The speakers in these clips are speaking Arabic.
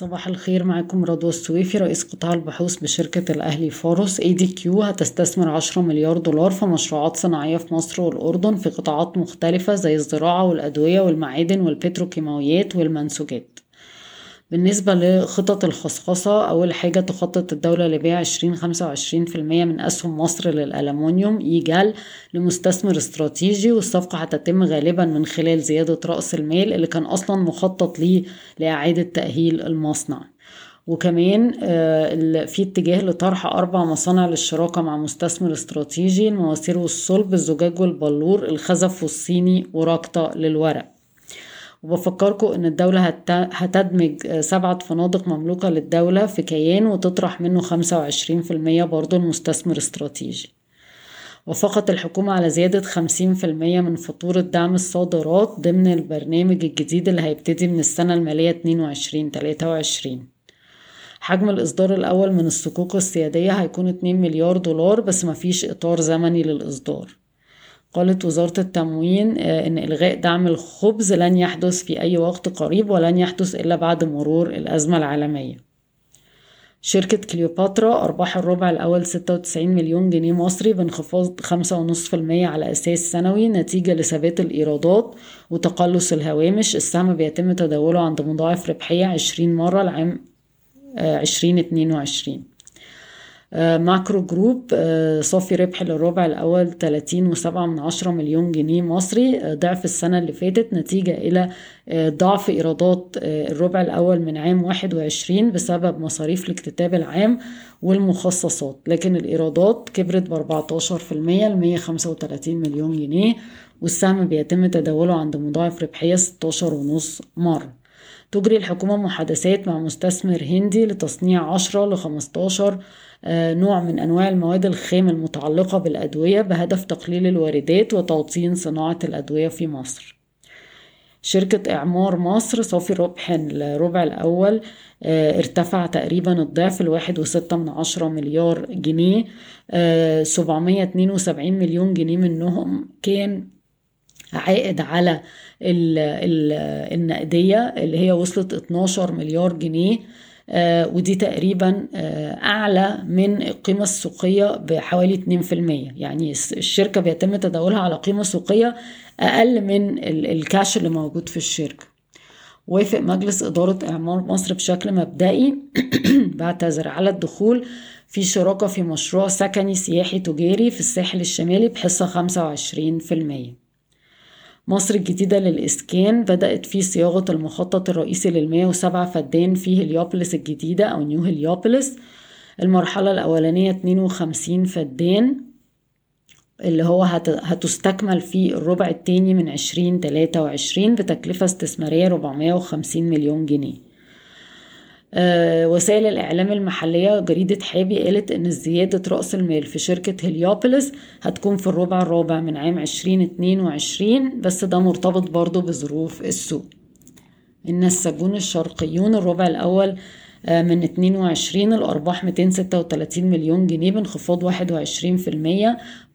صباح الخير معاكم رضوى السويفي رئيس قطاع البحوث بشركة الأهلي فاروس ADQ هتستثمر عشرة مليار دولار في مشروعات صناعية في مصر والأردن في قطاعات مختلفة زي الزراعة والأدوية والمعادن والبتروكيماويات والمنسوجات. بالنسبة لخطط الخصخصة أول حاجة تخطط الدولة لبيع عشرين خمسة وعشرين في المية من أسهم مصر للألمنيوم EGAL لمستثمر استراتيجي والصفقة هتتم غالبا من خلال زيادة رأس المال اللي كان أصلا مخطط ليه لإعادة تأهيل المصنع. وكمان في اتجاه لطرح أربع مصانع للشراكة مع مستثمر استراتيجي المواسير والصلب الزجاج والبلور الخزف والصيني وراكطة للورق. وبفكركم إن الدولة هتدمج سبعة فنادق مملوكة للدولة في كيان وتطرح منه خمسة وعشرين في المية برضو المستثمر استراتيجي. وافقت الحكومة على زيادة خمسين في المية من فاتورة دعم الصادرات ضمن البرنامج الجديد اللي هيبتدي من السنة المالية اتنين وعشرين تلاتة وعشرين. حجم الإصدار الأول من الصكوك السيادية هيكون اتنين مليار دولار بس مفيش إطار زمني للإصدار. قالت وزارة التموين إن إلغاء دعم الخبز لن يحدث في أي وقت قريب ولن يحدث إلا بعد مرور الأزمة العالمية. شركة كليوباترا أرباح الربع الأول 96 مليون جنيه مصري بانخفاض 5.5% على أساس سنوي نتيجة لثبات الإيرادات وتقلص الهوامش. السهم بيتم تداوله عند مضاعف ربحية 20 مرة العام 2022 ماكرو جروب صافي ربح للربع الأول 30 وسبعة من عشرة مليون جنيه مصري ضعف السنة اللي فاتت نتيجة إلى ضعف إيرادات الربع الأول من عام 21 بسبب مصاريف الاكتتاب العام والمخصصات. لكن الإيرادات كبرت ب 14% ل 135 مليون جنيه والسهم بيتم تداوله عند مضاعف ربحية 16 ونص مرة. تجري الحكومة محادثات مع مستثمر هندي لتصنيع 10 ل 15 نوع من أنواع المواد الخام المتعلقة بالأدوية بهدف تقليل الواردات وتوطين صناعة الأدوية في مصر. شركة إعمار مصر صافي ربح الربع الأول ارتفع تقريبا الضعف الواحد وستة من عشرة مليار جنيه سبعمية اتنين وسبعين مليون جنيه منهم كان عائد على ال ال النقدية اللي هي وصلت 12 مليار جنيه آه ودي تقريبا آه أعلى من القيمة السوقية بحوالي 2% يعني الشركة بيتم تداولها على قيمة سوقية أقل من الكاش اللي موجود في الشركة. وافق مجلس إدارة إعمار مصر بشكل مبدئي بعتذر على الدخول في شراكة في مشروع سكني سياحي تجاري في الساحل الشمالي بحصة 25% مصر الجديدة للإسكان بدأت في صياغة المخطط الرئيسي للمية وسبعة فدان في هليوبوليس الجديدة أو نيو هليوبوليس. المرحلة الأولانية 52 فدان اللي هو هتستكمل في الربع التاني من 2023 بتكلفة استثمارية 450 مليون جنيه. وسائل الإعلام المحلية جريدة حابي قالت إن زيادة رأس المال في شركة هليوبوليس هتكون في الربع الرابع من عام 2022 بس ده مرتبط برضو بظروف السوق. النساجون الشرقيون الربع الأول من 22 الأرباح 236 مليون جنيه بانخفاض 21%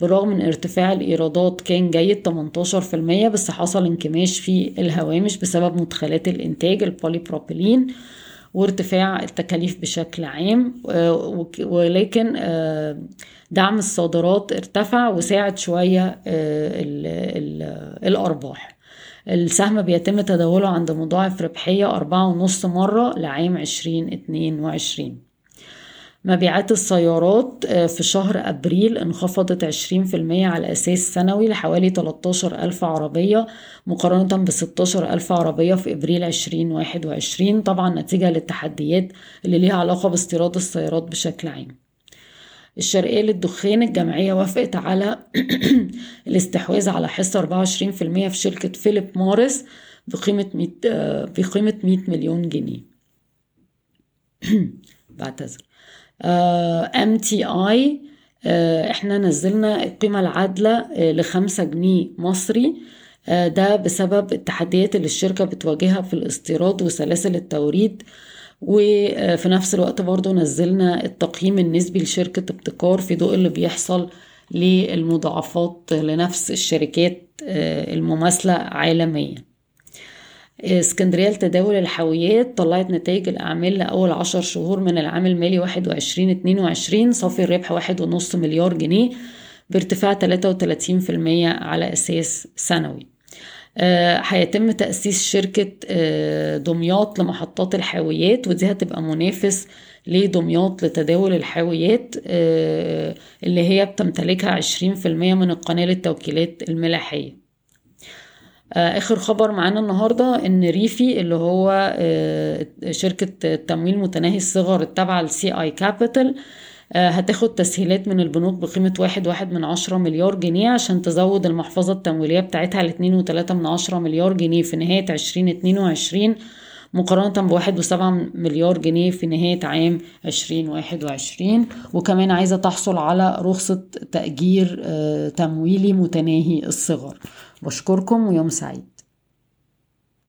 برغم من ارتفاع الإيرادات كان جيد 18% بس حصل انكماش في الهوامش بسبب مدخلات الإنتاج البوليبروبيلين. وارتفاع التكاليف بشكل عام ولكن دعم الصادرات ارتفع وساعد شوية الأرباح. السهم بيتم تداوله عند مضاعف ربحية أربعة ونص مرة لعام عشرين اتنين وعشرين. مبيعات السيارات في شهر أبريل انخفضت 20% على أساس سنوي لحوالي 13 ألف عربية مقارنة ب 16 ألف عربية في إبريل 2021 طبعا نتيجة للتحديات اللي ليها علاقة باستيراد السيارات بشكل عام. الشرقية للدخان الجمعية وافقت على الاستحواذ على حصة 24% في شركة فيليب موريس بقيمة 100 بقيمة 100 مليون جنيه. بعتذر. MTI إحنا نزلنا القيمة العادلة لخمسة جنيه مصري. ده بسبب التحديات اللي الشركة بتواجهها في الاستيراد وسلاسل التوريد. وفي نفس الوقت برضو نزلنا التقييم النسبي لشركة ابتكار في ضوء اللي بيحصل للمضاعفات لنفس الشركات المماثلة عالميا. اسكندرية لتداول الحاويات طلعت نتائج الأعمال لأول عشر شهور من العام المالي واحد وعشرين اتنين وعشرين صافي الربح واحد ونص مليار جنيه بارتفاع تلاتة وتلاتين في المية على أساس سنوي. آه، هيتم تأسيس شركة آه، دمياط لمحطات الحاويات ودي هتبقى منافس لدمياط لتداول الحاويات آه، اللي هي بتمتلكها عشرين في المية من القناة للتوكيلات الملاحية. آخر خبر معانا النهارده إن ريفي اللي هو شركة تمويل متناهي الصغر التابعة ل CI Capital هتاخد تسهيلات من البنوك بقيمة واحد واحد من عشرة مليار جنيه عشان تزود المحفظة التمويلية بتاعتها لاتنين وتلاتة من عشرة مليار جنيه في نهاية عشرين اتنين وعشرين. مقارنة بواحد وسبعة مليار جنيه في نهاية عام عشرين واحد وعشرين. وكمان عايزة تحصل على رخصة تأجير تمويلي متناهي الصغر. بشكركم ويوم سعيد.